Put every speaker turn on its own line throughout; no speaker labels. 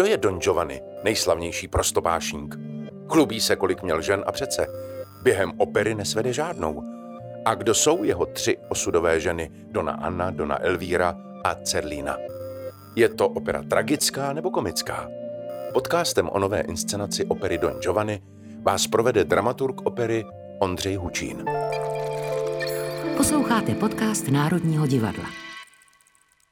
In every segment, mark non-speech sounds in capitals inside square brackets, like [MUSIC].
Kdo je Don Giovanni, nejslavnější prostopášník? Chlubí se, kolik měl žen a přece. Během opery nesvede žádnou. A kdo jsou jeho tři osudové ženy, Dona Anna, Dona Elvíra a Cerlína? Je to opera tragická nebo komická? Podcastem o nové inscenaci opery Don Giovanni vás provede dramaturg opery Ondřej Hučín.
Posloucháte podcast Národního divadla.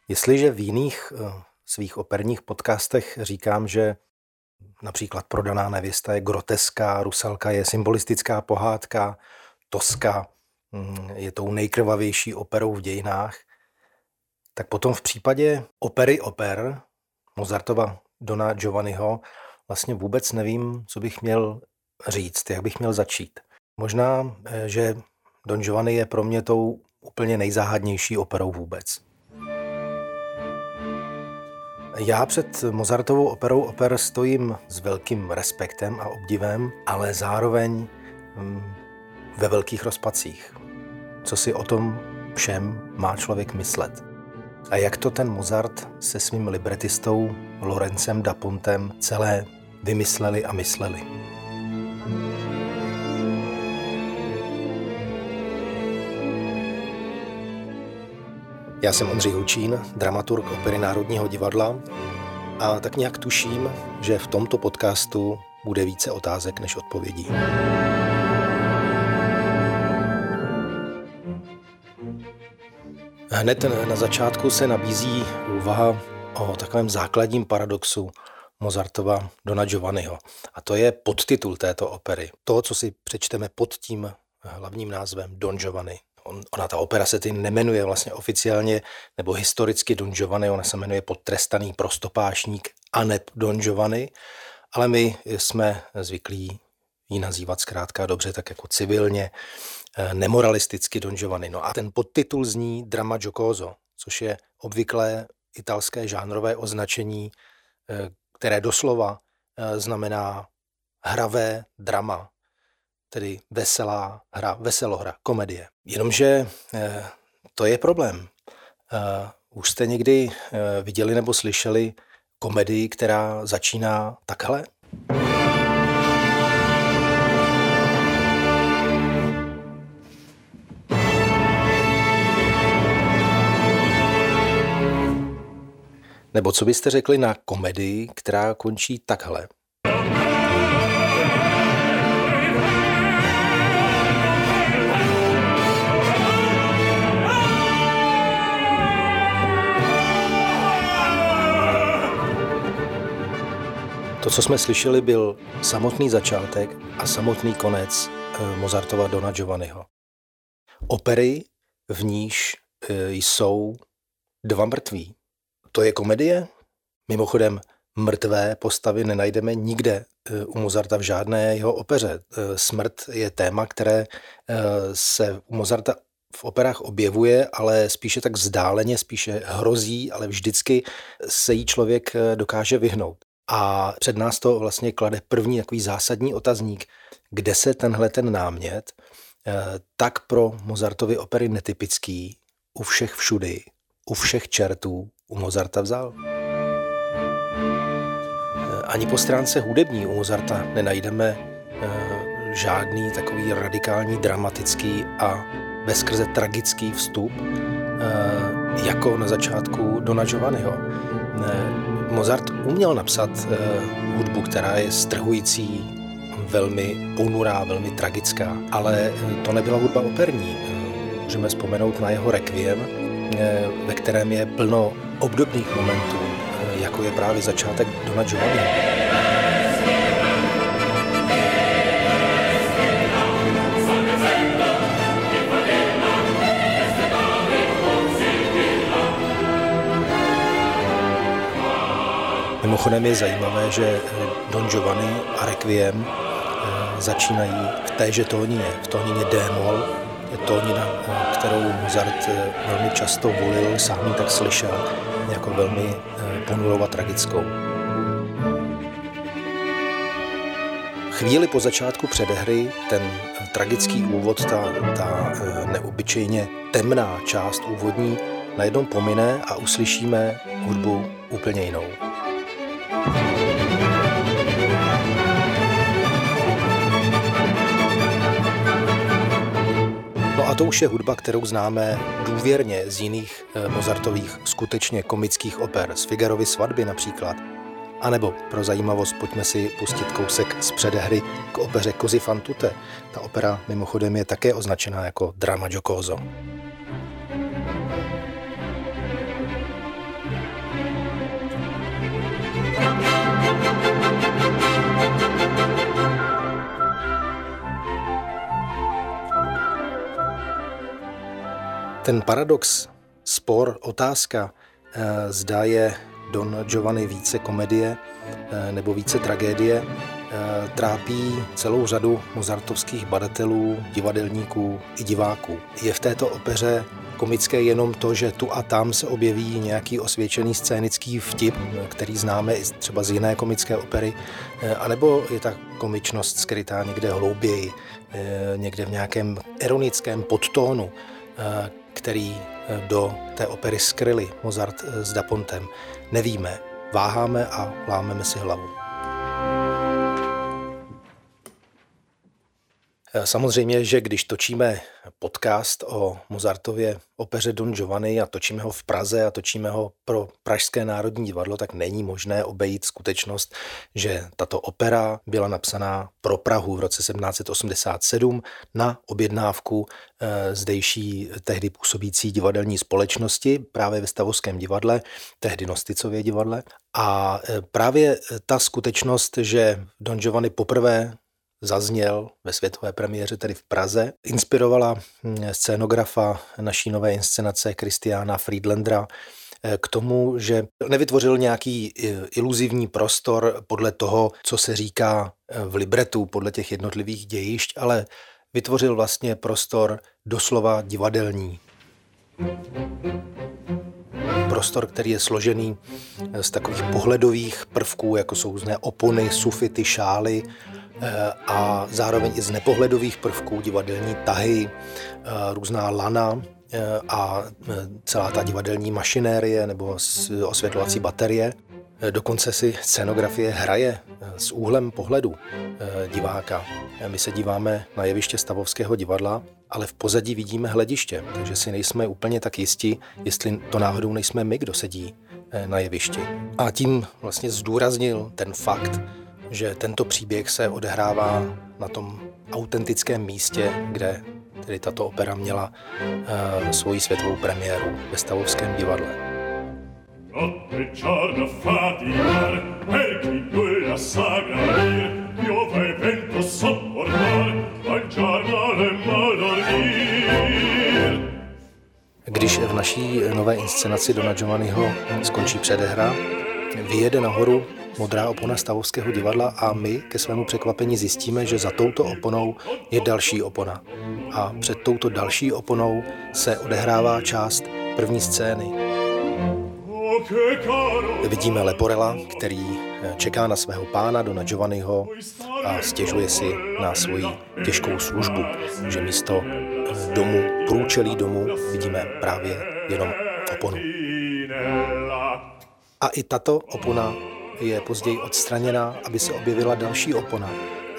Jestliže v jiných uh, svých operních podcastech říkám, že například Prodaná nevěsta je groteská, Rusalka je symbolistická pohádka, Toska mm, je tou nejkrvavější operou v dějinách, tak potom v případě opery oper Mozartova Dona Giovanniho vlastně vůbec nevím, co bych měl říct, jak bych měl začít. Možná, eh, že Don Giovanni je pro mě tou úplně nejzáhadnější operou vůbec. Já před Mozartovou operou oper stojím s velkým respektem a obdivem, ale zároveň mm, ve velkých rozpacích. Co si o tom všem má člověk myslet? A jak to ten Mozart se svým libretistou Lorencem da Pontem celé vymysleli a mysleli? Já jsem Ondřej Hučín, dramaturg opery Národního divadla a tak nějak tuším, že v tomto podcastu bude více otázek než odpovědí. Hned na začátku se nabízí úvaha o takovém základním paradoxu Mozartova Dona Giovanniho. A to je podtitul této opery. To, co si přečteme pod tím hlavním názvem Don Giovanni. On, ona ta opera se tím nemenuje vlastně oficiálně nebo historicky Don Giovanni, ona se jmenuje Podtrestaný prostopášník Anep Don Giovanni, ale my jsme zvyklí ji nazývat zkrátka dobře tak jako civilně, eh, nemoralisticky Don Giovanni. No a ten podtitul zní Drama Giocoso, což je obvyklé italské žánrové označení, eh, které doslova eh, znamená hravé drama, tedy veselá hra, veselohra, komedie. Jenomže eh, to je problém. Eh, už jste někdy eh, viděli nebo slyšeli komedii, která začíná takhle? Nebo co byste řekli na komedii, která končí takhle? To, co jsme slyšeli, byl samotný začátek a samotný konec eh, Mozartova Dona Giovanniho. Opery, v níž eh, jsou dva mrtví. To je komedie? Mimochodem, mrtvé postavy nenajdeme nikde eh, u Mozarta v žádné jeho opeře. Smrt je téma, které se u Mozarta v operách objevuje, ale spíše tak vzdáleně, spíše hrozí, ale vždycky se jí člověk dokáže vyhnout. A před nás to vlastně klade první takový zásadní otazník, kde se tenhle ten námět, eh, tak pro Mozartovy opery netypický, u všech všudy, u všech čertů u Mozarta vzal. Eh, ani po stránce hudební u Mozarta nenajdeme eh, žádný takový radikální, dramatický a bezkrze tragický vstup, jako na začátku Dona Giovanniho. Mozart uměl napsat uh, hudbu, která je strhující, velmi ponurá, velmi tragická, ale eh, to nebyla hudba operní. Uh, můžeme vzpomenout na jeho requiem, ve kterém je plno obdobných momentů, jako je právě začátek Dona Giovanni. Mimochodem je zajímavé, že eh, Don Giovanni a Requiem eh, začínají v téže tónině, v tónině D-moll, je tónina, eh, kterou Mozart velmi často volil, sám ji tak slyšel, jako velmi ponurou a tragickou. Chvíli po začátku předehry ten tragický úvod, ta, ta neobyčejně temná část úvodní, najednou pomine a uslyšíme hudbu úplně jinou. To už je hudba, kterou známe důvěrně z jiných eh, Mozartových skutečně komických oper, z Figarovy svatby například. A nebo pro zajímavost pojďme si pustit kousek z předehry k opeře Cosi fan tutte. Ta opera mimochodem je také označená jako drama giocoso. Ten paradox, spor, otázka, eh, zda je Don Giovanni více komedie eh, nebo více tragédie, eh, trápí celou řadu mozartovských badatelů, divadelníků i diváků. Je v této opeře komické jenom to, že tu a tam se objeví nějaký osvědčený scénický vtip, který známe i třeba z jiné komické opery, anebo je ta komičnost skrytá někde hlouběji, někde v nějakém ironickém podtónu, který eh, do té opery skryli Mozart eh, s Dapontem. Nevíme, váháme a lámeme si hlavu. Samozřejmě, že když točíme podcast o Mozartově opeře Don Giovanni a točíme ho v Praze a točíme ho pro Pražské národní divadlo, tak není možné obejít skutečnost, že tato opera byla napsaná pro Prahu v roce 1787 na objednávku eh, zdejší tehdy působící divadelní společnosti právě ve Stavovském divadle, tehdy Nosticově divadle. A eh, právě ta skutečnost, že Don Giovanni poprvé zazněl ve světové premiéře tedy v Praze. Inspirovala hm, scénografa naší nové inscenace Kristiána Friedlandera eh, k tomu, že nevytvořil nějaký eh, iluzivní prostor podle toho, co se říká eh, v libretu, podle těch jednotlivých dějišť, ale vytvořil vlastně prostor doslova divadelní. Prostor, který je složený z takových pohledových prvků, jako jsou různé opony, sufity, šály, a zároveň i z nepohledových prvků divadelní tahy, eh, různá lana eh, a celá ta divadelní mašinérie nebo osvětlovací baterie. Dokonce si scenografie hraje s úhlem pohledu diváka. My se díváme na jeviště Stavovského divadla, ale v pozadí vidíme hlediště, takže si nejsme úplně tak jisti, jestli to náhodou nejsme my, kdo sedí na jevišti. A tím vlastně zdůraznil ten fakt, že tento příběh se odehrává na tom autentickém místě, kde tedy tato opera měla uh, svoji světovou premiéru ve Stavovském divadle. Když v naší nové inscenaci Dona Giovanniho skončí předehra, vyjede nahoru modrá opona Stavovského divadla a my ke svému překvapení zjistíme, že za touto oponou je další opona. A před touto další oponou se odehrává část první scény. Vidíme Leporela, který eh, čeká na svého pána Dona Giovanniho a stěžuje si na svoji těžkou službu, že místo eh, domu, průčelí domu, vidíme právě jenom oponu. A i tato opona je později odstraněna, aby se objevila další opona.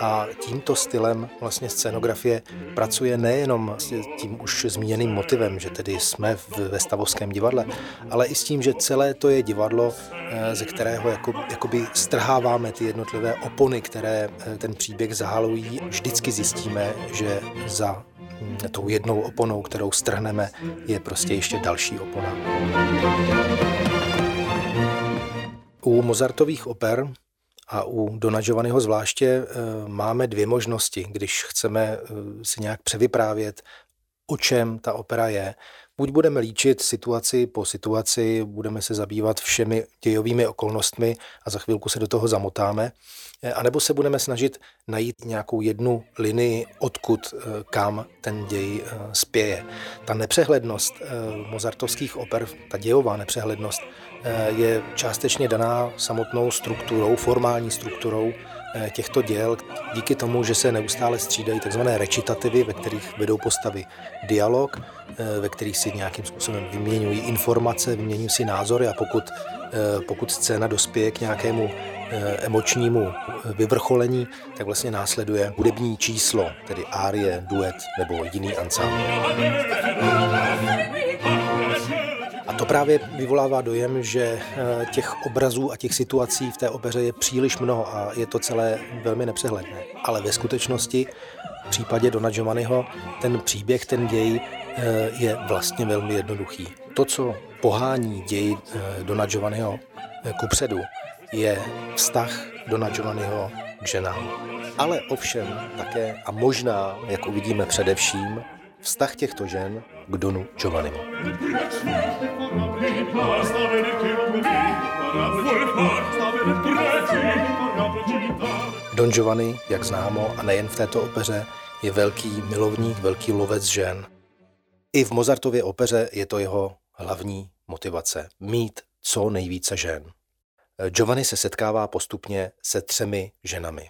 A tímto stylem vlastně scénografie pracuje nejenom s tím už zmíněným motivem, že tedy jsme ve Stavovském divadle, ale i s tím, že celé to je divadlo, eh, ze kterého jako, jakoby strháváme ty jednotlivé opony, které eh, ten příběh zahalují. Vždycky zjistíme, že za hm, tou jednou oponou, kterou strhneme, je prostě ještě další opona. U Mozartových oper a u Dona Giovanniho zvláště eh, máme dvě možnosti, když chceme eh, si nějak převyprávět, o čem ta opera je. Buď budeme líčit situaci po situaci, budeme se zabývat všemi dějovými okolnostmi a za chvilku se do toho zamotáme, eh, anebo se budeme snažit najít nějakou jednu linii, odkud kam ten děj spěje. Ta nepřehlednost mozartovských oper, ta dějová nepřehlednost, Eh, je částečně daná samotnou strukturou, formální strukturou eh, těchto děl, díky tomu, že se neustále střídají tzv. recitativy, ve kterých vedou postavy dialog, eh, ve kterých si nějakým způsobem vyměňují informace, vyměňují si názory a pokud, pokud scéna dospěje k nějakému emočnímu vyvrcholení, tak vlastně následuje hudební číslo, tedy árie, duet nebo jiný ansámbl. To právě vyvolává dojem, že eh, těch obrazů a těch situací v té opeře je příliš mnoho a je to celé velmi nepřehledné. Ale ve skutečnosti v případě Dona Giovanniho ten příběh, ten děj eh, je vlastně velmi jednoduchý. To, co pohání děj eh, Dona Giovanniho kupředu, je vztah Dona Giovanniho k ženám. Ale ovšem také a možná, jak uvidíme především, vztah těchto žen k Donu Giovannimu. Don Giovanni, jak známo, a nejen v této opeře, je velký milovník, velký lovec žen. I v Mozartově opeře je to jeho hlavní motivace – mít co nejvíce žen. Giovanni se setkává postupně se třemi ženami.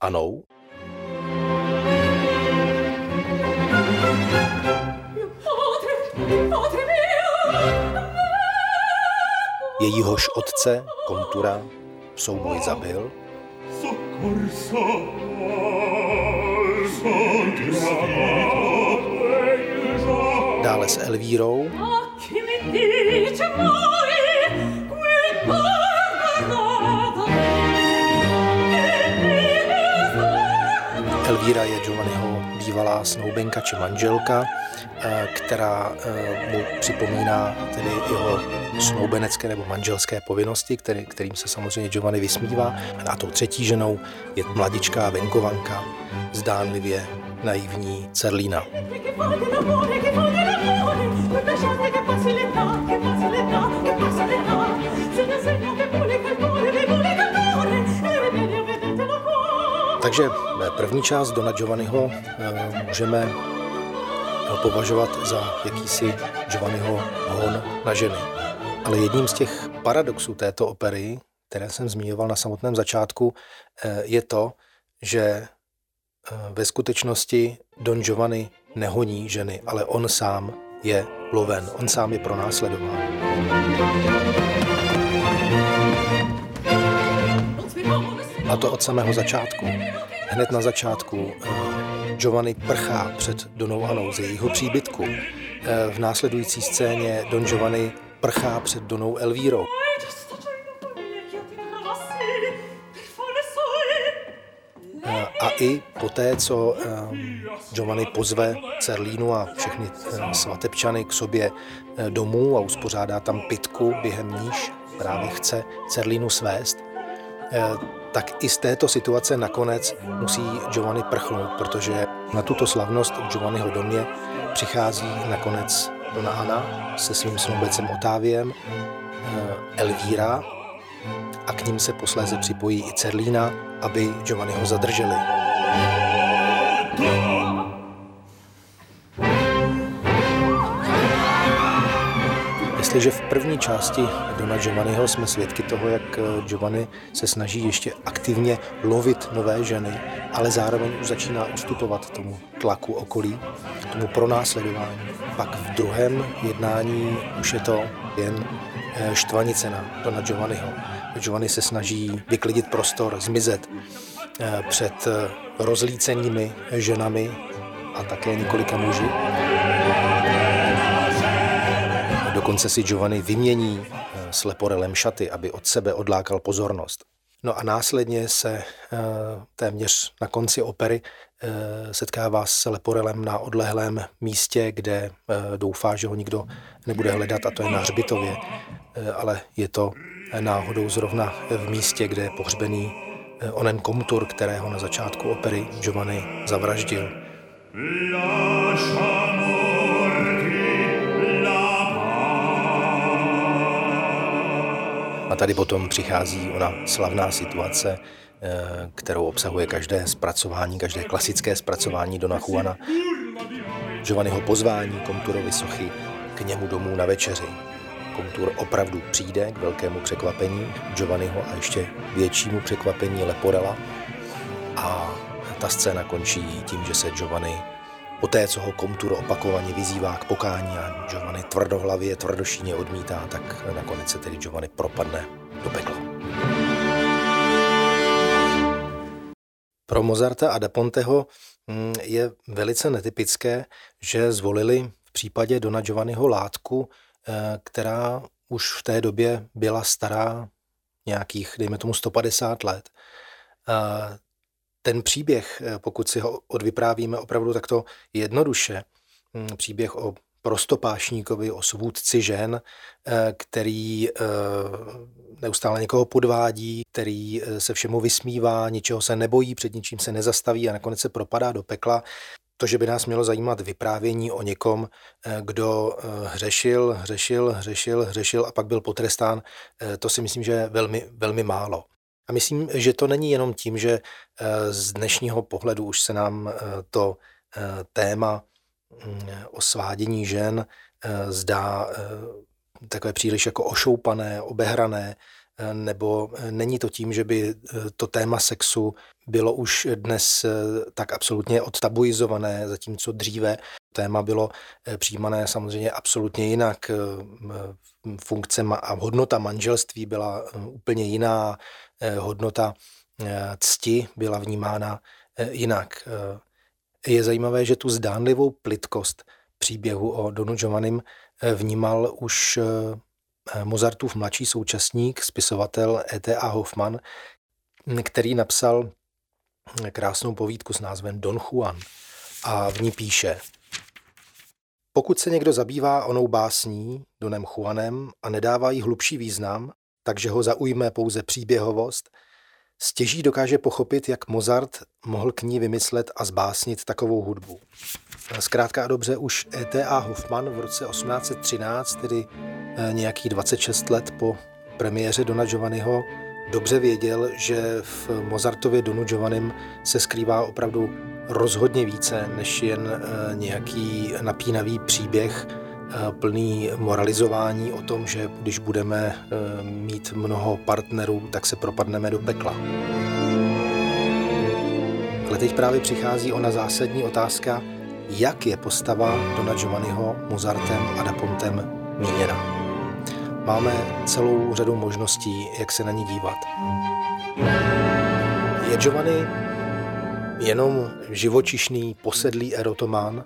Anou, Jejíhož otce, Kontura, souboj zabil. Dále s Elvírou. Elvíra je Giovanniho bývalá snoubenka či manželka, eh, která eh, mu připomíná tedy jeho snoubenecké nebo manželské povinnosti, který, kterým se samozřejmě Giovanni vysmívá. A tou třetí ženou je mladičká venkovanka, zdánlivě naivní Cerlína. Takže první část Dona Giovanniho eh, můžeme považovat za jakýsi Giovanniho hon na ženy. Ale jedním z těch paradoxů této opery, které jsem zmiňoval na samotném začátku, eh, je to, že eh, ve skutečnosti Don Giovanni nehoní ženy, ale on sám je loven, on sám je pronásledován. A to od samého začátku. Hned na začátku eh, Giovanni prchá před Donou Anou ze jejího příbytku. V následující scéně Don Giovanni prchá před Donou Elvírou. A i poté, co Giovanni pozve Cerlínu a všechny svatebčany k sobě eh, domů a uspořádá tam pitku, během níž právě chce Cerlínu svést, eh, tak i z této situace nakonec musí Giovanni prchnout, protože na tuto slavnost v Giovanniho domě přichází nakonec Dona Ana se svým snoubecem Otáviem, eh, Elvíra a k ním se posléze připojí i Cerlína, aby Giovanniho zadrželi. Jestliže v první části Dona Giovanniho jsme svědky toho, jak eh, Giovanni se snaží ještě aktivně lovit nové ženy, ale zároveň už začíná ustupovat tomu tlaku okolí, tomu pronásledování. Pak v druhém jednání už je to jen eh, štvanice na Dona Giovanniho. Giovanni se snaží vyklidit prostor, zmizet eh, před rozlícenými ženami a také několika muži. Dokonce si Giovanni vymění eh, s Leporelem šaty, aby od sebe odlákal pozornost. No a následně se eh, téměř na konci opery eh, setkává s Leporelem na odlehlém místě, kde doufá, že ho nikdo nebude hledat, a to je na Hřbitově. Ale je to náhodou zrovna v místě, kde je pohřbený onen komtur, kterého na začátku opery Giovanni zavraždil. A tady potom přichází ona slavná situace, eh, kterou obsahuje každé zpracování, každé klasické zpracování Dona Juana. Giovanniho pozvání Komturovi sochy k němu domů na večeři. Komtur opravdu přijde k velkému překvapení Giovanniho a ještě většímu překvapení Leporela. A ta scéna končí tím, že se Giovanni Poté, co ho Komturo opakovaně vyzývá k pokání a Giovanni tvrdohlavě tvrdošíně odmítá, tak nakonec se tedy Giovanni propadne do pekla. Pro Mozarta a da Ponteho mm, je velice netypické, že zvolili v případě Dona Giovanniho látku, eh, která už v té době byla stará nějakých, dejme tomu, 150 let. Eh, ten příběh, eh, pokud si ho odvyprávíme opravdu takto jednoduše, mm, příběh o prostopášníkovi, o svůdci žen, eh, který eh, neustále někoho podvádí, který se všemu vysmívá, ničeho se nebojí, před ničím se nezastaví a nakonec se propadá do pekla. To, že by nás mělo zajímat vyprávění o někom, kdo hřešil, hřešil, hřešil, hřešil a pak byl potrestán, to si myslím, že je velmi, velmi málo. A myslím, že to není jenom tím, že eh, z dnešního pohledu už se nám eh, to eh, téma mm, o svádění žen zdá takové příliš jako ošoupané, obehrané, nebo není to tím, že by to téma sexu bylo už dnes tak absolutně odtabuizované, zatímco dříve téma bylo přijímané samozřejmě absolutně jinak. Funkce a hodnota manželství byla úplně jiná, hodnota eh, cti byla vnímána eh, jinak. Je zajímavé, že tu zdánlivou plitkost příběhu o Donu Giovannim vnímal už Mozartův mladší současník, spisovatel E.T.A. Hoffman, který napsal krásnou povídku s názvem Don Juan a v ní píše Pokud se někdo zabývá onou básní, Donem Juanem, a nedává jí hlubší význam, takže ho zaujme pouze příběhovost, stěží dokáže pochopit, jak Mozart mohl k ní vymyslet a zbásnit takovou hudbu. Zkrátka a dobře už E.T.A. Hoffman v roce 1813, tedy eh, nějakých 26 let po premiéře Dona Giovanniho, dobře věděl, že v Mozartově Donu Giovannim se skrývá opravdu rozhodně více než jen eh, nějaký napínavý příběh, plný moralizování o tom, že když budeme eh, mít mnoho partnerů, tak se propadneme do pekla. Ale teď právě přichází ona zásadní otázka, jak je postava Dona Giovanniho Mozartem a Dapontem míněna. Máme celou řadu možností, jak se na ní dívat. Je Giovanni jenom živočišný, posedlý erotomán,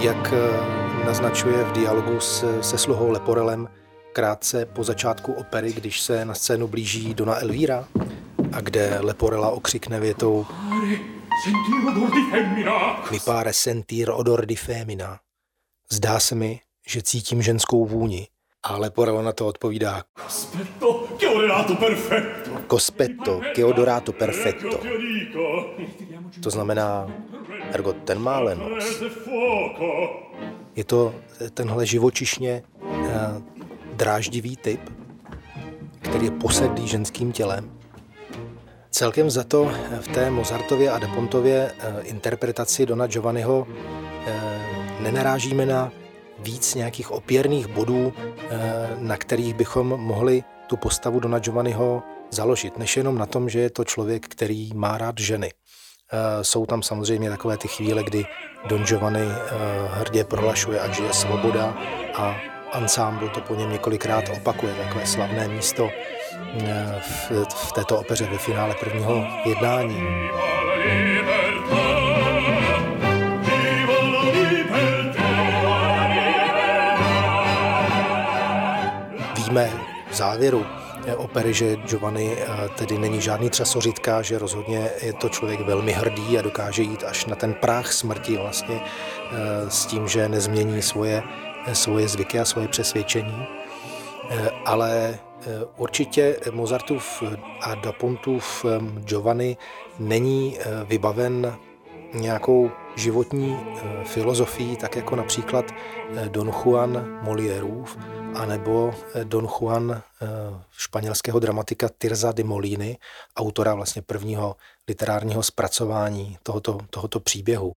jak eh, naznačuje v dialogu s, se sluhou Leporelem krátce po začátku opery, když se na scénu blíží Dona Elvíra a kde Leporela okřikne větou Mi pare sentir odor di femina. Zdá se mi, že cítím ženskou vůni. A Leporello na to odpovídá Cospetto, che odorato perfetto. Cospetto, che odorato perfetto. To znamená, ergo ten má lenost. Je to tenhle živočišně eh, dráždivý typ, který je posedlý ženským tělem. Celkem za to v té Mozartově a Depontově eh, interpretaci Dona Giovanniho eh, nenarážíme na víc nějakých opěrných bodů, na kterých bychom mohli tu postavu Dona Giovanniho založit, než jenom na tom, že je to člověk, který má rád ženy. Eh, jsou tam samozřejmě takové ty chvíle, kdy Don Giovanni eh, hrdě prohlašuje, ať je svoboda a ansámbl to po něm několikrát opakuje, takové slavné místo eh, v, v této opeře ve finále prvního jednání. Víme v závěru, opery, že Giovanni eh, tedy není žádný třasoritka, že rozhodně je to člověk velmi hrdý a dokáže jít až na ten práh smrti vlastně eh, s tím, že nezmění svoje, eh, svoje zvyky a svoje přesvědčení. Ale určitě Mozartův a Dapontův Giovanni není vybaven nějakou životní filozofií, tak jako například Don Juan Moliérův, anebo eh, Don Juan eh, španělského dramatika Tirza de Moliny, autora vlastně prvního literárního zpracování tohoto, tohoto příběhu.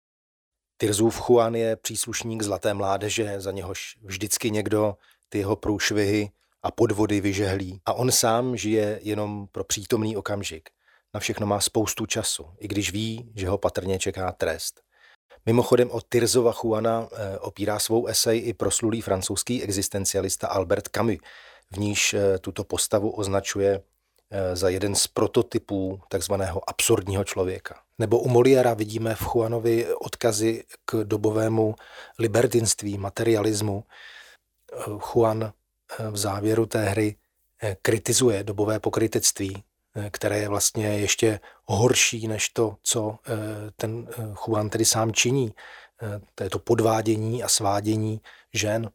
Tirzův Juan je příslušník zlaté mládeže, za něhož vždycky někdo ty jeho průšvihy a podvody vyžehlí. A on sám žije jenom pro přítomný okamžik. Na všechno má spoustu času, i když ví, že ho patrně čeká trest. Mimochodem o Tirzova Juana eh, opírá svou esej i proslulý francouzský existencialista Albert Camus, v níž eh, tuto postavu označuje za jeden z prototypů takzvaného absurdního člověka. Nebo u Moliera vidíme v Juanovi odkazy k dobovému libertinství, materialismu. Juan v závěru té hry kritizuje dobové pokrytectví, které je vlastně ještě horší než to, co ten Juan tedy sám činí. To je to podvádění a svádění žen.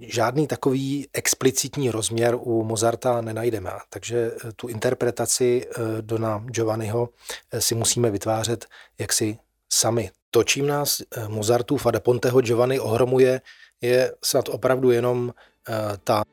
Žádný takový explicitní rozměr u Mozarta nenajdeme, takže eh, tu interpretaci eh, Dona Giovanniho eh, si musíme vytvářet jaksi sami. To, čím nás Mozartův a da Ponteho Giovanni ohromuje, je snad opravdu jenom ta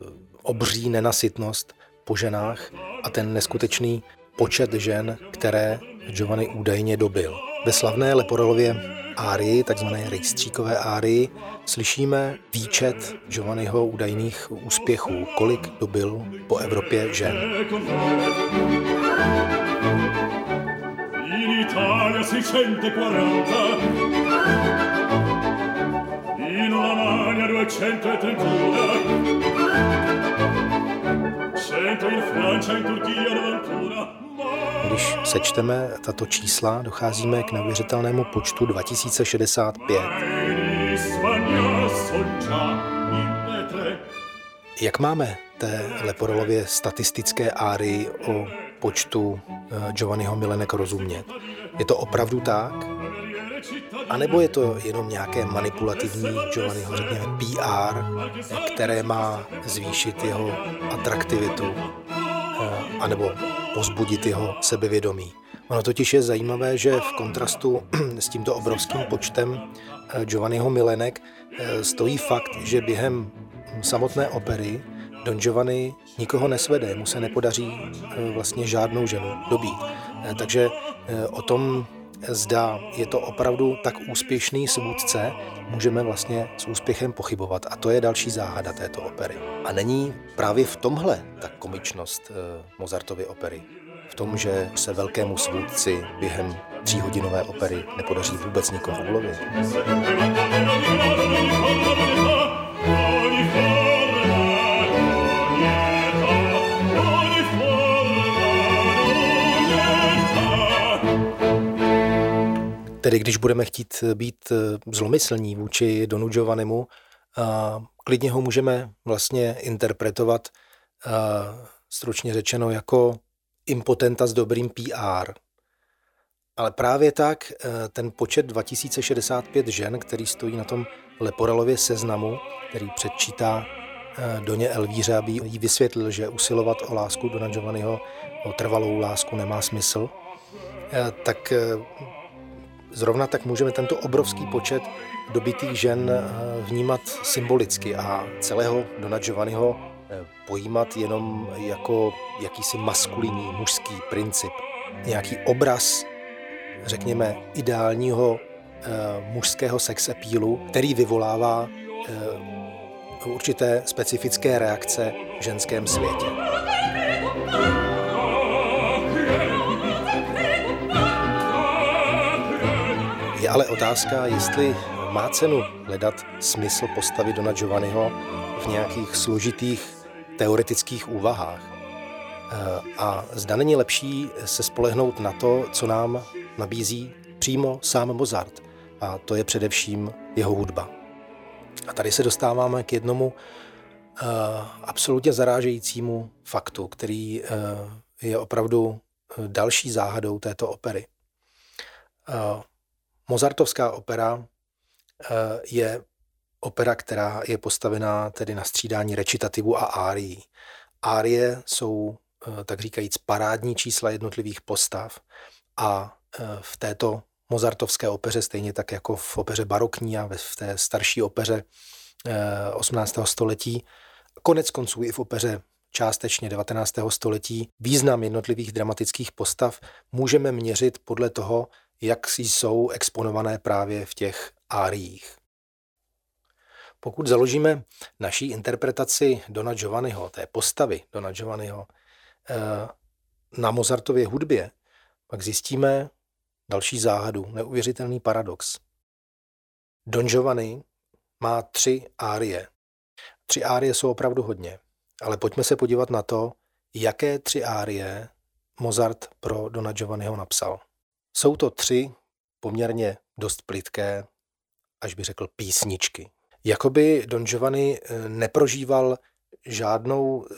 obří nenasytnost po ženách a ten neskutečný počet žen, které Giovanni údajně dobil. Ve slavné Leporelově árii, takzvané rejstříkové árii, slyšíme výčet Giovanniho údajných úspěchů, kolik dobil po Evropě žen. In Italia 640 In Romagna 231 když sečteme tato čísla, docházíme k neuvěřitelnému počtu 2065. Jak máme té Leporolově statistické áry o počtu eh, Giovanniho Milenek rozumět? Je to opravdu tak? A nebo je to jenom nějaké manipulativní Giovanniho, řekněme, PR, které má zvýšit jeho atraktivitu, eh, anebo pozbudit jeho sebevědomí. Ono totiž je zajímavé, že v kontrastu [CLEARS THROAT] s tímto obrovským počtem eh, Giovanniho Milenek eh, stojí fakt, že během samotné opery Don Giovanni nikoho nesvede, mu se nepodaří eh, vlastně žádnou ženu dobít. Takže o tom, zda je to opravdu tak úspěšný svůdce, můžeme vlastně s úspěchem pochybovat. A to je další záhada této opery. A není právě v tomhle ta komičnost Mozartovy opery v tom, že se velkému svůdci během tříhodinové opery nepodaří vůbec nikoho ulovit. Tedy když budeme chtít být zlomyslní vůči Donu Giovannimu, klidně ho můžeme vlastně interpretovat stručně řečeno jako impotenta s dobrým PR. Ale právě tak eh, ten počet 2065 žen, který stojí na tom Leporelově seznamu, který předčítá eh, Doně Elvíře, aby jí vysvětlil, že usilovat o lásku Dona Giovanniho, o trvalou lásku nemá smysl, eh, tak zrovna tak můžeme tento obrovský počet dobitých žen vnímat symbolicky a celého Dona Giovanniho pojímat jenom jako jakýsi maskulinní mužský princip. Nějaký obraz, řekněme, ideálního e, mužského sex appealu, který vyvolává určité specifické reakce v ženském světě. Ale otázka, jestli má cenu hledat smysl postavy Dona Giovanniho v nějakých složitých teoretických úvahách. Eh, a zda není lepší se spolehnout na to, co nám nabízí přímo sám Mozart. A to je především jeho hudba. A tady se dostáváme k jednomu uh, absolutně zarážejícímu faktu, který uh, je opravdu další záhadou této opery. Mozartovská opera uh, je opera, která je postavená tedy na střídání recitativu a árií. Árie jsou, eh, tak říkajíc, parádní čísla jednotlivých postav a eh, v této mozartovské opeře, stejně tak jako v opeře barokní a v té starší opeře 18. Eh, století, konec konců i v opeře částečně 19. století, význam jednotlivých dramatických postav můžeme měřit podle toho, jak jsou exponované právě v těch áriích. Pokud založíme naší interpretaci Dona Giovanniho, té postavy Dona Giovanniho, eh, na Mozartově hudbě, pak zjistíme další záhadu, neuvěřitelný paradox. Don Giovanni má tři árie. Tři árie jsou opravdu hodně, ale pojďme se podívat na to, jaké tři árie Mozart pro Dona Giovanniho napsal. Jsou to tři poměrně dost plitké, až by řekl písničky. Jakoby Don Giovanni eh, neprožíval žádnou eh,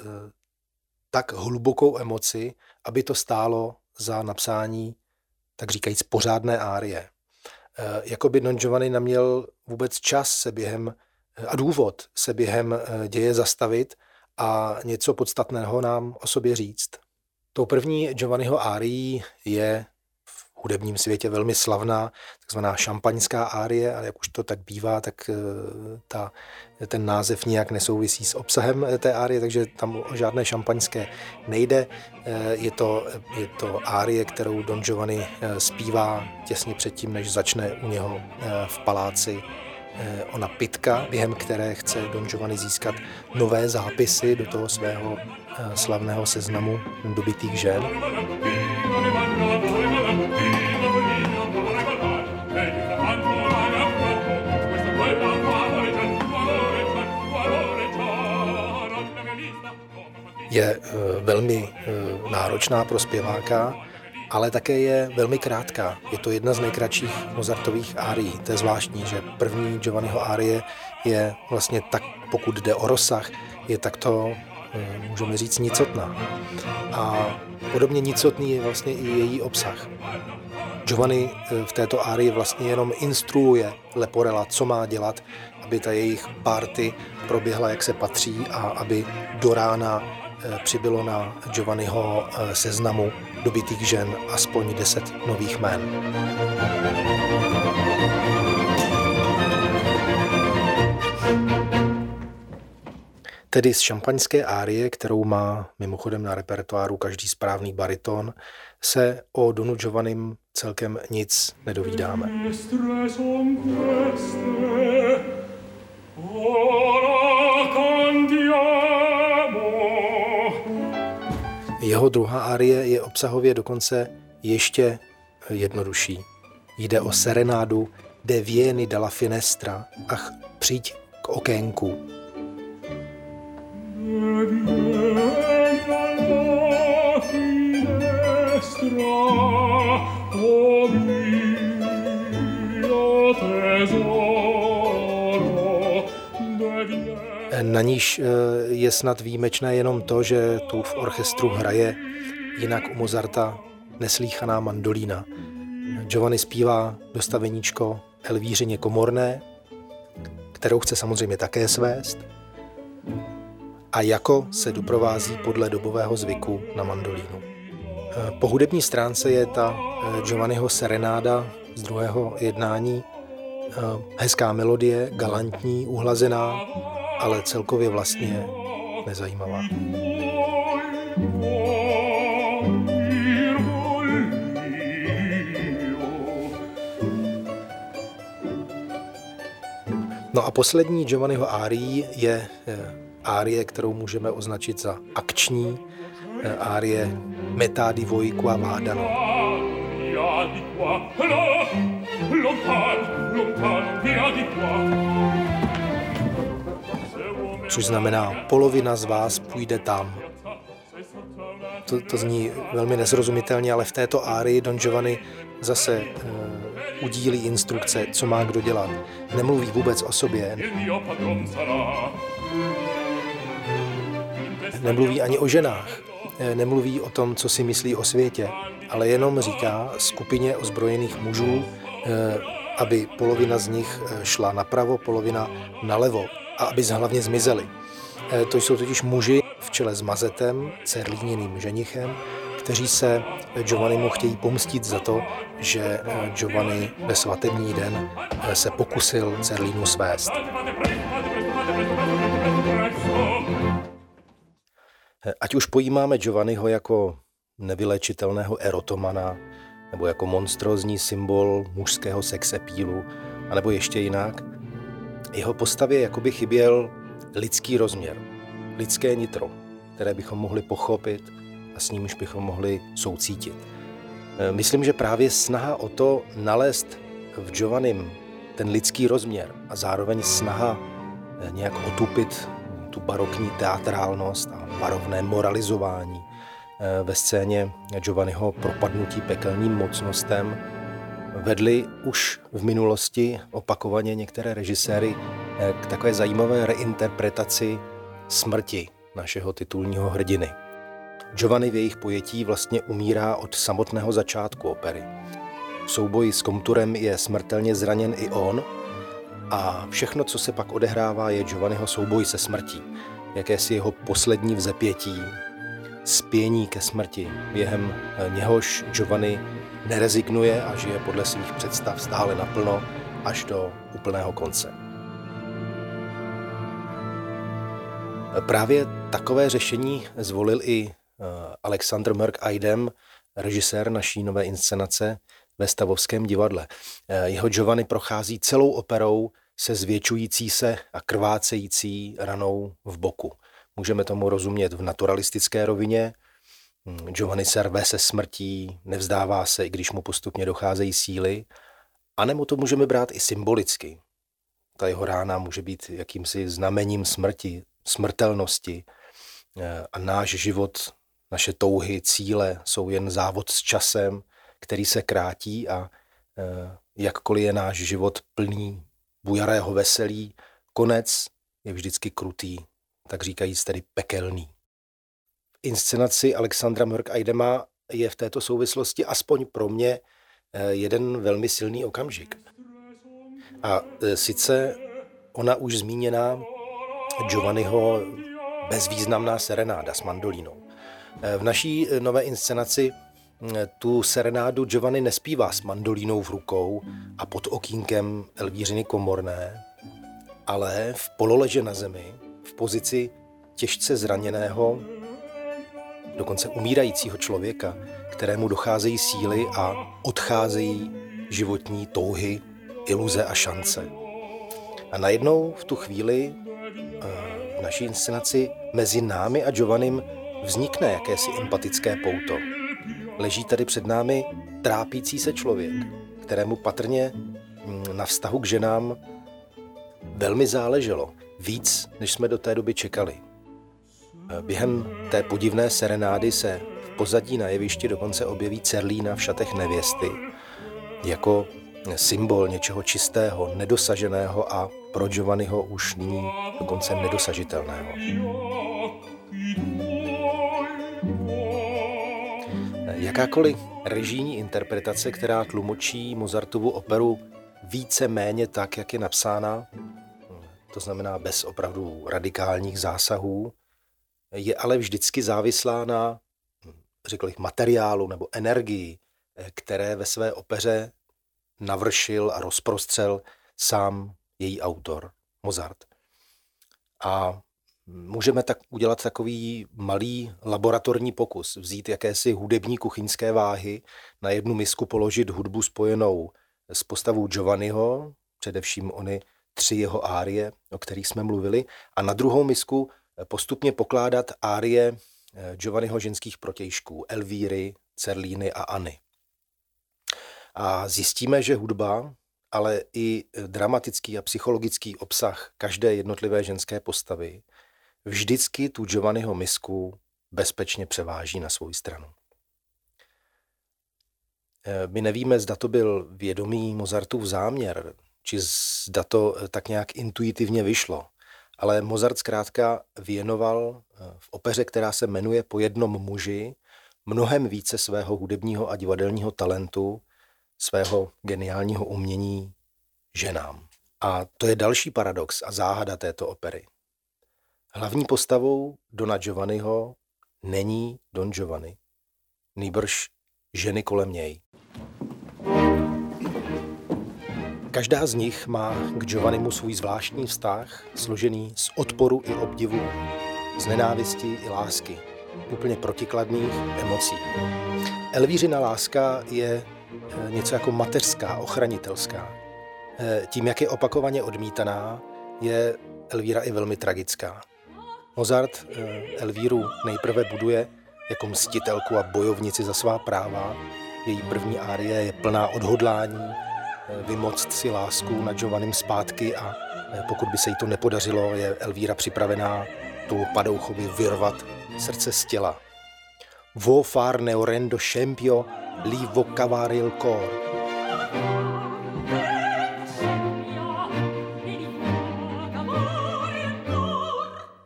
tak hlubokou emoci, aby to stálo za napsání, tak říkajíc, pořádné árie. Eh, jakoby Don Giovanni neměl vůbec čas se během a důvod se během děje zastavit a něco podstatného nám o sobě říct. Tou první Giovanniho árií je hudebním světě velmi slavná, takzvaná šampaňská árie, ale jak už to tak bývá, tak eh, ta, ten název nijak nesouvisí s obsahem eh, té árie, takže tam o žádné šampaňské nejde. Eh, je to, je to árie, kterou Don Giovanni zpívá těsně předtím, než začne u něho v paláci ona pitka, během které chce Don Giovanni získat nové zápisy do toho svého slavného seznamu dobitých žen. Je eh, velmi eh, náročná pro zpěváka, ale také je velmi krátká. Je to jedna z nejkratších Mozartových árií. To je zvláštní, že první Giovanniho árie je vlastně tak, pokud jde o rozsah, je takto, eh, můžeme říct, nicotná. A podobně nicotný je vlastně i její obsah. Giovanni v této árii vlastně jenom instruuje Leporela, co má dělat, aby ta jejich party proběhla, jak se patří a aby do rána přibylo na Giovanniho eh, seznamu dobitých žen aspoň 10 nových jmén. Tedy z šampaňské árie, kterou má mimochodem na repertoáru každý správný bariton, se o Donu Giovannim celkem nic nedovídáme. Jeho druhá árie je obsahově dokonce ještě jednodušší. Jde o serenádu De vieni dalla finestra, ach, přijď k okénku. Na níž eh, je snad výjimečné jenom to, že tu v orchestru hraje jinak u Mozarta neslíchaná mandolína. Giovanni zpívá dostaveníčko Elvířině komorné, kterou chce samozřejmě také svést, a jako se doprovází podle dobového zvyku na mandolínu. Eh, po hudební stránce je ta eh, Giovanniho serenáda z druhého jednání hezká melodie, galantní, uhlazená, ale celkově vlastně nezajímavá. No a poslední Giovanniho árií je eh, árie, kterou můžeme označit za akční, eh, árie Metà di voi qua vadano. Lontano, lontano, via di qua což znamená polovina z vás půjde tam. To, to zní velmi nezrozumitelně, ale v této árii Don Giovanni zase uh, udílí instrukce, co má kdo dělat. Nemluví vůbec o sobě. Nemluví ani o ženách. Eh, nemluví o tom, co si myslí o světě, ale jenom říká skupině ozbrojených mužů, eh, aby polovina z nich šla napravo, polovina nalevo a aby hlavně zmizeli. Eh, to jsou totiž muži v čele s Mazetem, cerlíněným ženichem, kteří se Giovannimu chtějí pomstit za to, že eh, Giovanni ve svatební den eh, se pokusil Cerlínu svést. Ať už pojímáme Giovanniho jako nevylečitelného erotomana, nebo jako monstrózní symbol mužského sexepílu, anebo ještě jinak, jeho postavě jakoby chyběl lidský rozměr, lidské nitro, které bychom mohli pochopit a s nímž bychom mohli soucítit. E, myslím, že právě snaha o to nalézt v Giovannim ten lidský rozměr a zároveň snaha e, nějak otupit tu barokní teatrálnost a barovné moralizování eh, ve scéně Giovanniho propadnutí pekelným mocnostem vedly už v minulosti opakovaně některé režiséry eh, k takové zajímavé reinterpretaci smrti našeho titulního hrdiny. Giovanni v jejich pojetí vlastně umírá od samotného začátku opery. V souboji s Komturem je smrtelně zraněn i on a všechno, co se pak odehrává, je Giovanniho souboj se smrtí, jakési jeho poslední vzepětí, spění ke smrti, během něhož Giovanni nerezignuje a žije podle svých představ stále naplno až do úplného konce. Právě takové řešení zvolil i Eh, Alexander Merck Aidem, režisér naší nové inscenace ve Stavovském divadle. Eh, jeho Giovanni prochází celou operou se zvětšující se a krvácející ranou v boku. Můžeme tomu rozumět v naturalistické rovině. Giovanni se rve se smrtí, nevzdává se, i když mu postupně docházejí síly. A nebo to můžeme brát i symbolicky. Ta jeho rána může být jakýmsi znamením smrti, smrtelnosti eh, a náš život naše touhy, cíle jsou jen závod s časem, který se krátí a e, jakkoliv je náš život plný bujarého veselí, konec je vždycky krutý, tak říkají tedy pekelný. Inscenaci Alexandra Mörk Aidema je v této souvislosti aspoň pro mě e, jeden velmi silný okamžik. A e, sice ona už zmíněná Giovanniho bezvýznamná serenáda s mandolínou. V naší eh, nové inscenaci eh, tu serenádu Giovanni nespívá s mandolínou v rukou a pod okýnkem Elvířiny Komorné, ale v pololeže na zemi, v pozici těžce zraněného, dokonce umírajícího člověka, kterému docházejí síly a odcházejí životní touhy, iluze a šance. A najednou v tu chvíli eh, v naší inscenaci mezi námi a Giovannim vznikne jakési empatické pouto. Leží tady před námi trápící se člověk, kterému patrně mm, na vztahu k ženám velmi záleželo. Víc, než jsme do té doby čekali. Během té podivné serenády se v pozadí na jevišti dokonce objeví Cerlína v šatech nevěsty, jako symbol něčeho čistého, nedosaženého a pro Giovanniho už nyní dokonce nedosažitelného. Jakákoliv režijní interpretace, která tlumočí Mozartovu operu více méně tak, jak je napsána, to znamená bez opravdu radikálních zásahů, je ale vždycky závislá na, řekl bych, materiálu nebo energii, které ve své opeře navršil a rozprostřel sám její autor, Mozart. A Můžeme tak udělat takový malý laboratorní pokus, vzít jakési hudební kuchyňské váhy, na jednu misku položit hudbu spojenou s postavou Giovanniho, především ony tři jeho árie, o kterých jsme mluvili, a na druhou misku postupně pokládat árie eh, Giovanniho ženských protějšků, Elvíry, Cerlíny a Anny. A zjistíme, že hudba, ale i dramatický a psychologický obsah každé jednotlivé ženské postavy vždycky tu Giovanniho misku bezpečně převáží na svou stranu. Eh, my nevíme, zda to byl vědomý Mozartův záměr, či zda to eh, tak nějak intuitivně vyšlo. Ale Mozart zkrátka věnoval eh, v opeře, která se jmenuje Po jednom muži, mnohem více svého hudebního a divadelního talentu, svého geniálního umění ženám. A to je další paradox a záhada této opery. Hlavní postavou Dona Giovanniho není Don Giovanni, nýbrž ženy kolem něj. Každá z nich má k Giovannimu svůj zvláštní vztah, složený z odporu i obdivu, z nenávisti i lásky, úplně protikladných emocí. Elvířina láska je eh, něco jako mateřská, ochranitelská. Eh, tím, jak je opakovaně odmítaná, je Elvíra i velmi tragická. Mozart eh, Elvíru nejprve buduje jako mstitelku a bojovnici za svá práva. Její první árie je plná odhodlání vymoct si lásku na Giovannim zpátky a eh, pokud by se jí to nepodařilo, je Elvíra připravená tu padouchovi vyrvat srdce z těla. Vo far neorendo scempio li vocavare il cor.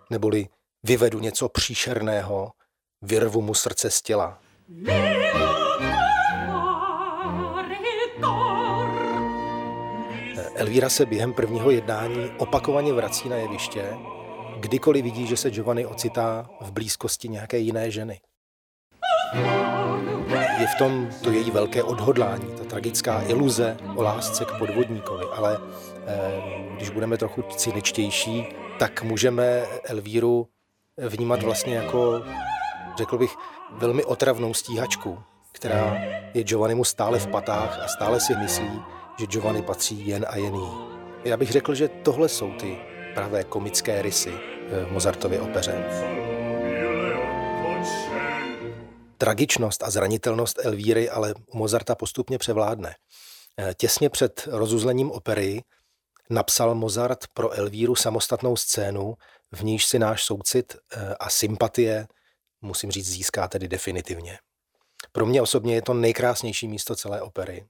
Neboli vyvedu něco příšerného, vyrvu mu srdce z těla. Elvíra se během prvního jednání opakovaně vrací na jeviště, kdykoliv vidí, že se Giovanni ocitá v blízkosti nějaké jiné ženy. Je v tom to její velké odhodlání, ta tragická iluze o lásce k podvodníkovi, ale eh, když budeme trochu cyničtější, tak můžeme Elvíru vnímat vlastně jako, řekl bych, velmi otravnou stíhačku, která je Giovannimu stále v patách a stále si myslí, že Giovanni patří jen a jen jí. Já bych řekl, že tohle jsou ty pravé komické rysy v Mozartově opeře. Tragičnost a zranitelnost Elvíry ale u Mozarta postupně převládne. Těsně před rozuzlením opery napsal Mozart pro Elvíru samostatnou scénu, v níž si náš soucit eh, a sympatie, musím říct, získá tedy definitivně. Pro mě osobně je to nejkrásnější místo celé opery.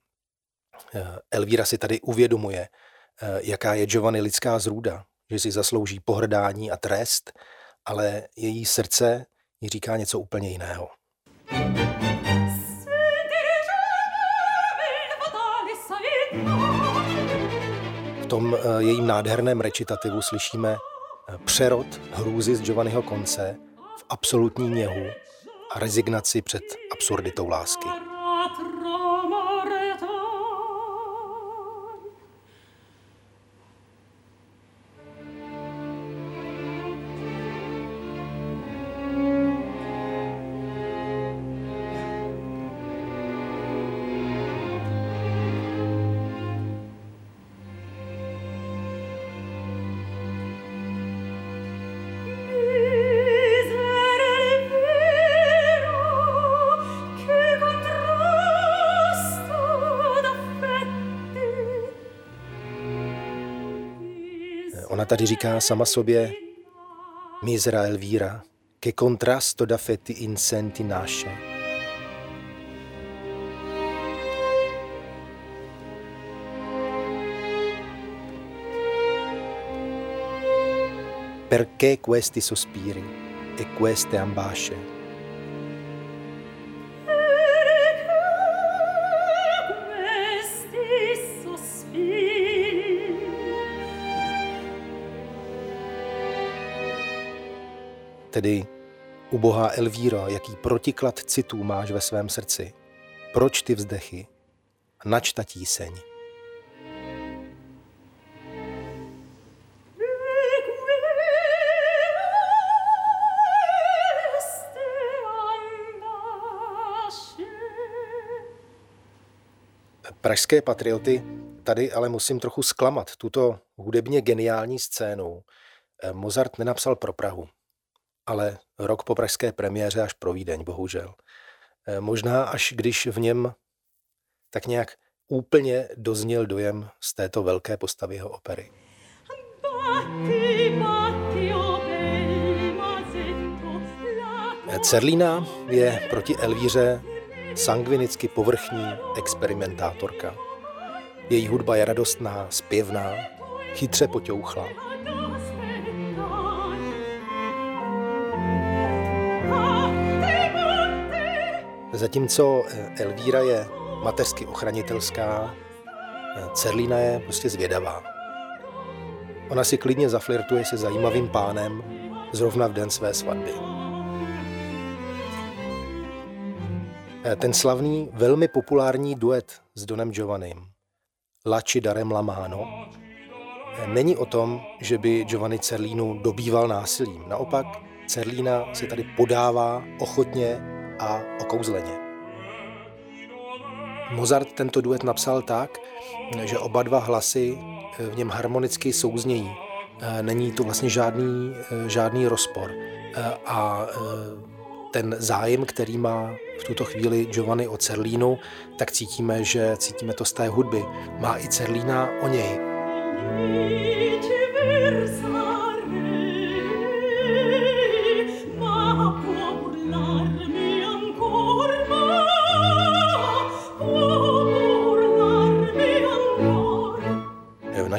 Eh, Elvíra si tady uvědomuje, eh, jaká je Giovanni lidská zrůda, že si zaslouží pohrdání a trest, ale její srdce jí říká něco úplně jiného. V tom jejím nádherném recitativu slyšíme přerod hrůzy z Giovanniho konce v absolutní něhu a rezignaci před absurditou lásky. Tady říká sama sobě Misra Elvira, che contrasto d'affetti insenti nasce. Perché questi sospiri e queste ambasce? Tedy, ubohá Elvíro, jaký protiklad citů máš ve svém srdci? Proč ty vzdechy? Nač ta tíseň? Pražské patrioty tady ale musím trochu zklamat. Tuto hudebně geniální scénu Mozart nenapsal pro Prahu ale rok po pražské premiéře až pro Vídeň, bohužel. Eh, možná až když v něm tak nějak úplně dozněl dojem z této velké postavy jeho opery. Eh, Cerlína je proti Elvíře sangvinicky povrchní experimentátorka. Její hudba je radostná, zpěvná, chytře poťouchla. Zatímco eh, Elvíra je mateřsky ochranitelská, eh, Cerlína je prostě zvědavá. Ona si klidně zaflirtuje se zajímavým pánem zrovna v den své svatby. Eh, ten slavný, velmi populární duet s Donem Giovannim, La či darem Lamano, není o tom, že by Giovanni Cerlínu dobýval násilím. Naopak, Cerlína se tady podává ochotně a okouzleně. Mozart tento duet napsal tak, že oba dva hlasy v něm harmonicky souznějí. Není tu vlastně žádný, žádný rozpor. A ten zájem, který má v tuto chvíli Giovanni o Cerlínu, tak cítíme, že cítíme to z té hudby. Má i Cerlína o něj. Vice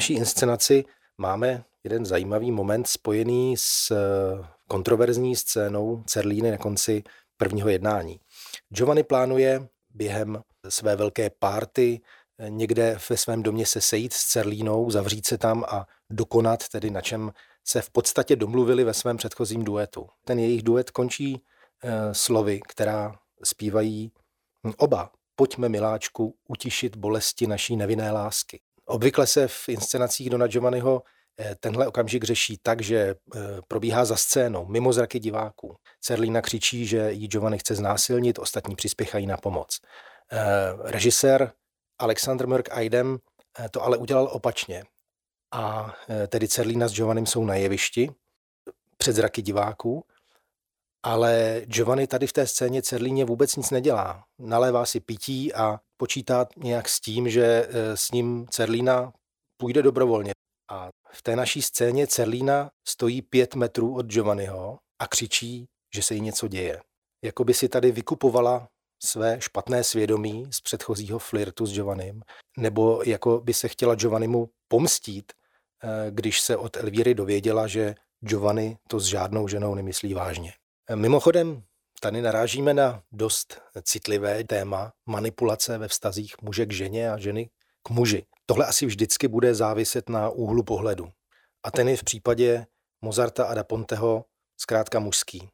naší inscenaci máme jeden zajímavý moment spojený s eh, kontroverzní scénou Cerlíny na konci prvního jednání. Giovanni plánuje během své velké párty eh, někde ve svém domě se sejít s Cerlínou, zavřít se tam a dokonat tedy na čem se v podstatě domluvili ve svém předchozím duetu. Ten jejich duet končí e, slovy, která zpívají oba. Pojďme, miláčku, utišit bolesti naší nevinné lásky. Obvykle se v inscenacích Dona Giovanniho Eh, tenhle okamžik řeší tak, že eh, probíhá za scénou, mimo zraky diváků. Cerlína křičí, že jí Giovanni chce znásilnit, ostatní přispěchají na pomoc. Eh, režisér Alexander Mörk Aidem to ale udělal opačně. A tedy Cerlína s Giovannim jsou na jevišti před zraky diváků, ale Giovanni tady v té scéně Cerlíně vůbec nic nedělá. Nalévá si pití a počítá nějak s tím, že s ním Cerlína půjde dobrovolně. A v té naší scéně Cerlína stojí pět metrů od Giovanniho a křičí, že se jí něco děje. Jako by si tady vykupovala své špatné svědomí z předchozího flirtu s Giovannim, nebo jako by se chtěla Giovannimu pomstít, eh, když se od Elvíry dověděla, že Giovanni to s žádnou ženou nemyslí vážně. Mimochodem, tady narážíme na dost citlivé téma manipulace ve vztazích muže k ženě a ženy k muži. Tohle asi vždycky bude záviset na úhlu pohledu. A ten je v případě Mozarta a da Ponteho zkrátka mužský.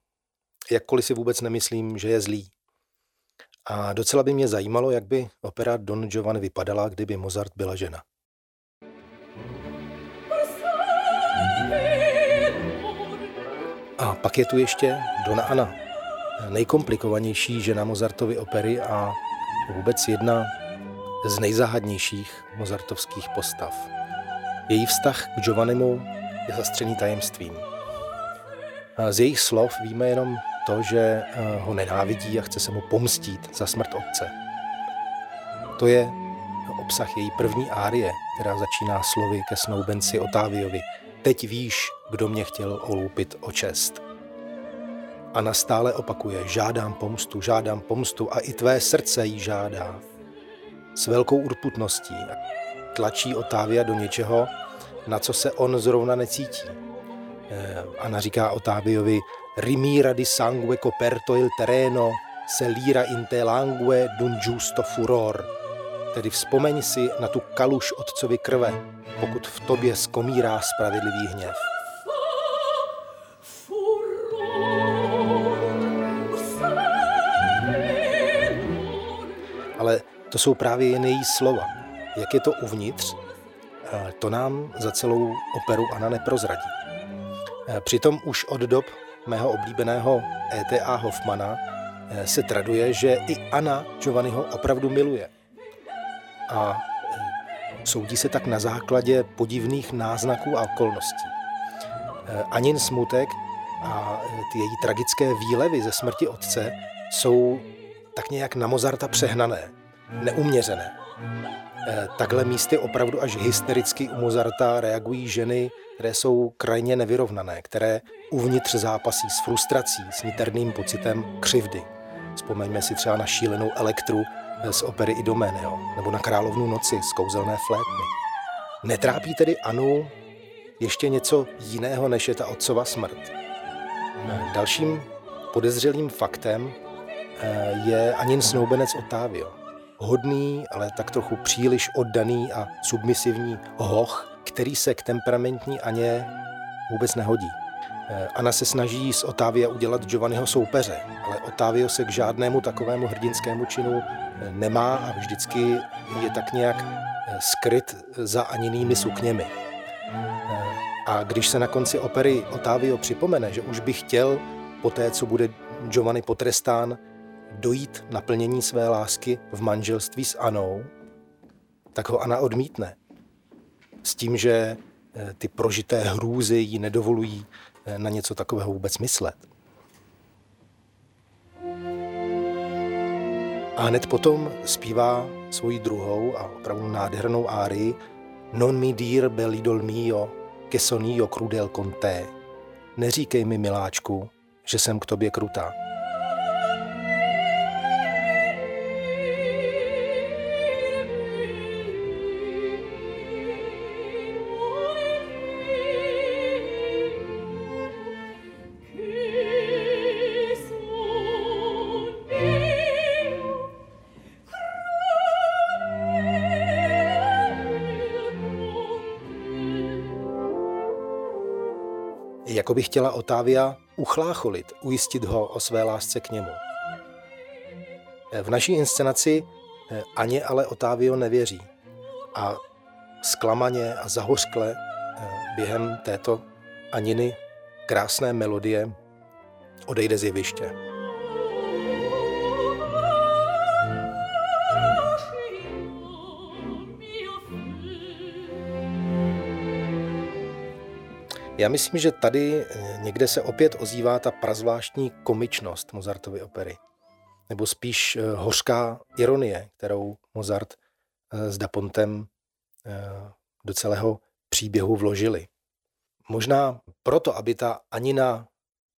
Jakkoliv si vůbec nemyslím, že je zlý. A docela by mě zajímalo, jak by opera Don Giovanni vypadala, kdyby Mozart byla žena. A pak je tu ještě Dona Anna, nejkomplikovanější žena Mozartovy opery a vůbec jedna z nejzáhadnějších mozartovských postav. Její vztah k Giovannimu je zastřený tajemstvím. Z jejich slov víme jenom to, že eh, ho nenávidí a chce se mu pomstít za smrt otce. To je obsah její první árie, která začíná slovy ke snoubenci Otáviovi. Teď víš, kdo mě chtěl oloupit o čest. A nastále opakuje, žádám pomstu, žádám pomstu a i tvé srdce jí žádá s velkou urputností. Tlačí Otávia do něčeho, na co se on zrovna necítí. Eh, Anna říká Otáviovi, rimira di sangue coperto il terreno, se lira in te langue d'un giusto furor. Tedy vzpomeň si na tu kaluš otcovi krve, pokud v tobě skomírá spravedlivý hněv. To jsou právě jen její slova. Jak je to uvnitř, eh, to nám za celou operu Anna neprozradí. Eh, přitom už od dob mého oblíbeného E.T.A. Hoffmana eh, se traduje, že i Anna Giovanniho opravdu miluje. A soudí se tak na základě podivných náznaků a okolností. Anin smutek a ty její tragické výlevy ze smrti otce jsou tak nějak na Mozarta přehnané neuměřené. Eh, takhle místy opravdu až hystericky u Mozarta reagují ženy, které jsou krajně nevyrovnané, které uvnitř zápasí s frustrací, s niterným pocitem křivdy. Vzpomeňme si třeba na šílenou elektru eh, z opery Idomeneo, nebo na Královnu noci z kouzelné flétny. Netrápí tedy Anu ještě něco jiného, než je ta otcova smrt. Eh, dalším podezřelým faktem je Anin snoubenec Otávio hodný, ale tak trochu příliš oddaný a submisivní hoch, který se k temperamentní Aně vůbec nehodí. Eh, Ana se snaží z Otávia udělat Giovanniho soupeře, ale Otávio se k žádnému takovému hrdinskému činu eh, nemá a vždycky je tak nějak eh, skryt za aninými sukněmi. A když se na konci opery Otávio připomene, že už by chtěl, po té, co bude Giovanni potrestán, dojít naplnění své lásky v manželství s Anou, tak ho Ana odmítne. S tím, že eh, ty prožité hrůzy jí nedovolují eh, na něco takového vůbec myslet. A hned potom zpívá svoji druhou a opravdu nádhernou árii Non mi dir belidol mio, che son io crudel con te. Neříkej mi, miláčku, že jsem k tobě krutá. Jako by chtěla Otávia uchlácholit, ujistit ho o své lásce k němu. V naší inscenaci eh, Aně ale Otávio nevěří a zklamaně a zahořkle eh, během této Aniny krásné melodie odejde z jeviště. Já myslím, že tady eh, někde se opět ozývá ta prazvláštní komičnost Mozartovy opery. Nebo spíš eh, hořká ironie, kterou Mozart eh, s Dapontem do celého příběhu vložili. Možná proto, aby ta Anina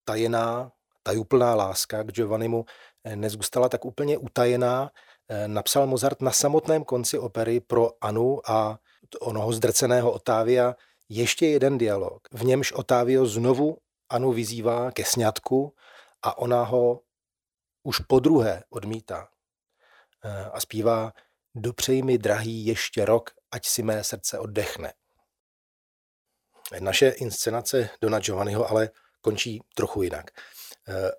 tajená, tajuplná láska k Giovannimu nezůstala tak úplně utajená, napsal Mozart na samotném konci opery pro Anu a onoho zdrceného Otávia ještě jeden dialog, v němž Otávio znovu Anu vyzývá ke sňatku a ona ho už po druhé odmítá. Eh, a zpívá Dopřej mi, drahý, ještě rok, ať si mé srdce oddechne. Naše inscenace Dona Giovanniho ale končí trochu jinak. Eh,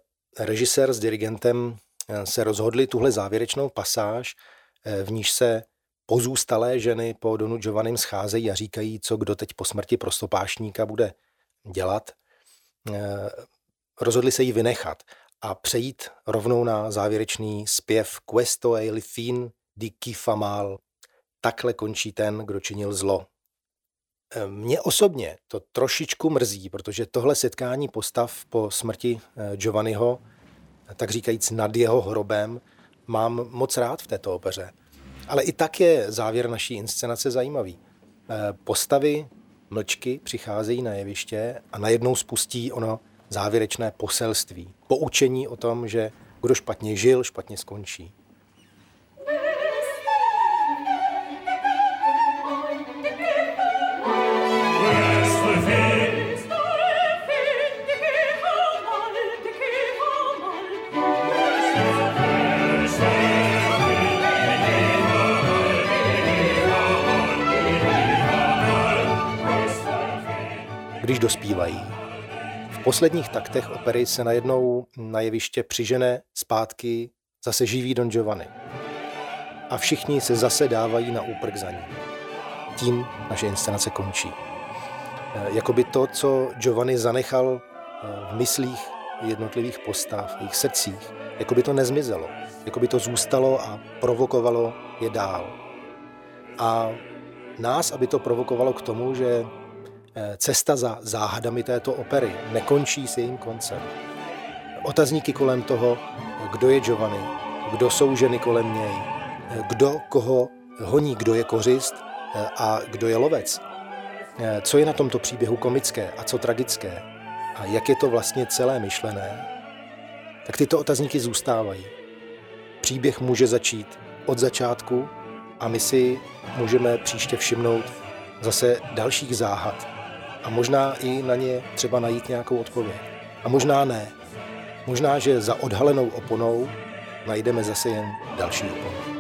režisér s dirigentem eh, se rozhodli tuhle závěrečnou pasáž, v níž se pozůstalé ženy po Donu Giovannim scházejí a říkají, co kdo teď po smrti prostopášníka bude dělat. Eh, rozhodli se jí vynechat a přejít rovnou na závěrečný zpěv Questo e il fin di chi fa mal. Takhle končí ten, kdo činil zlo. Eh, mě osobně to trošičku mrzí, protože tohle setkání postav po smrti eh, Giovanniho, tak říkajíc nad jeho hrobem, mám moc rád v této opeře. Ale i tak je závěr naší inscenace zajímavý. Eh, postavy mlčky přicházejí na jeviště a najednou spustí ono závěrečné poselství. Poučení o tom, že kdo špatně žil, špatně skončí. Když dospívají. V posledních taktech opery se najednou na jeviště přižene zpátky zase živý Don Giovanni. A všichni se zase dávají na úprk za ním. Tím naše inscenace končí. Eh, jakoby to, co Giovanni zanechal eh, v myslích jednotlivých postav, v jejich srdcích, jako by to nezmizelo, jako by to zůstalo a provokovalo je dál. A nás, aby to provokovalo k tomu, že cesta za záhadami této opery nekončí s jejím koncem. Otazníky kolem toho, kdo je Giovanni, kdo jsou ženy kolem něj, eh, kdo koho honí, kdo je kořist eh, a kdo je lovec. Co je na tomto příběhu komické a co tragické a jak je to vlastně celé myšlené, tak tyto otazníky zůstávají. Příběh může začít od začátku a my si můžeme příště všimnout zase dalších záhad, a možná i na ně třeba najít nějakou odpověď. A možná ne. Možná, že za odhalenou oponou najdeme zase jen další oponu.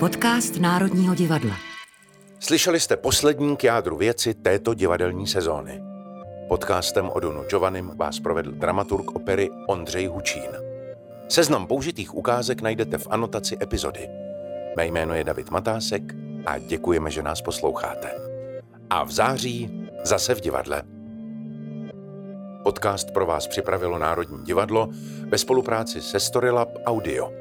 Podcast Národního divadla.
Slyšeli jste poslední k jádru věci této divadelní sezóny. Podcastem o Donu Giovannim vás provedl dramaturg opery Ondřej Hučín. Seznam použitých ukázek najdete v anotaci epizody. Mé jméno je David Matásek a děkujeme, že nás posloucháte. A v září zase v divadle. Podcast pro vás připravilo Národní divadlo ve spolupráci se Storylab Audio.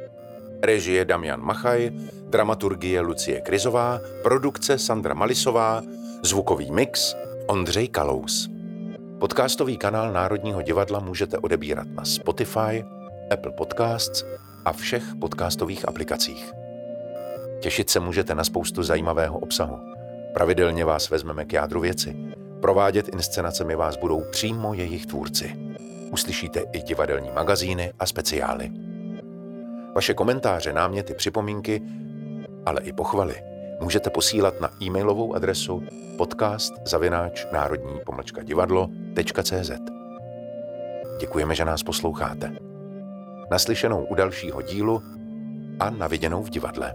Režie Damian Machaj, dramaturgie Lucie Krizová, produkce Sandra Malisová, zvukový mix Ondřej Kalous. Podcastový kanál Národního divadla můžete odebírat na Spotify, Apple Podcasts a všech podcastových aplikacích. Těšit se můžete na spoustu zajímavého obsahu. Pravidelně vás vezmeme k jádru věci. Provádět inscenacemi vás budou přímo jejich tvůrci. Uslyšíte i divadelní magazíny a speciály. Vaše komentáře, náměty, připomínky, ale i pochvaly můžete posílat na e-mailovou adresu podcast zavináč národní pomlčka divadlo www.cz. Děkujeme, že nás posloucháte. Naslyšenou u dalšího dílu a naviděnou v divadle.